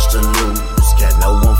much to lose. Got no one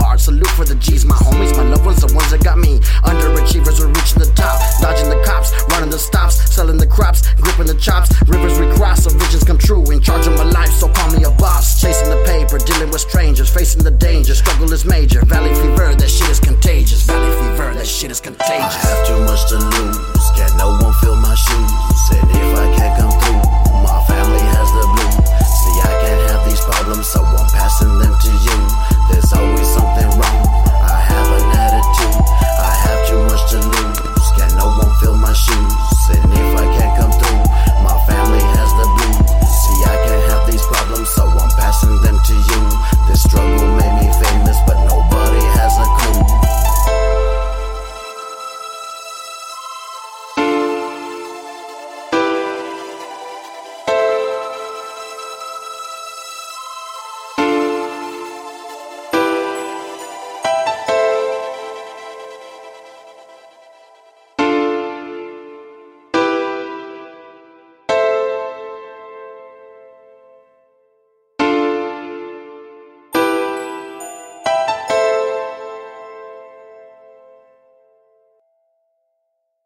hard. Salute for the G's, my homies, my loved ones, the ones that got me. Underachievers were reaching the top, dodging the cops, running the stops, selling the crops, gripping the chops. Rivers we cross, so visions come true. In charge of my life, so call me a boss. Chasing the paper, dealing with strangers, facing the danger. Struggle is major.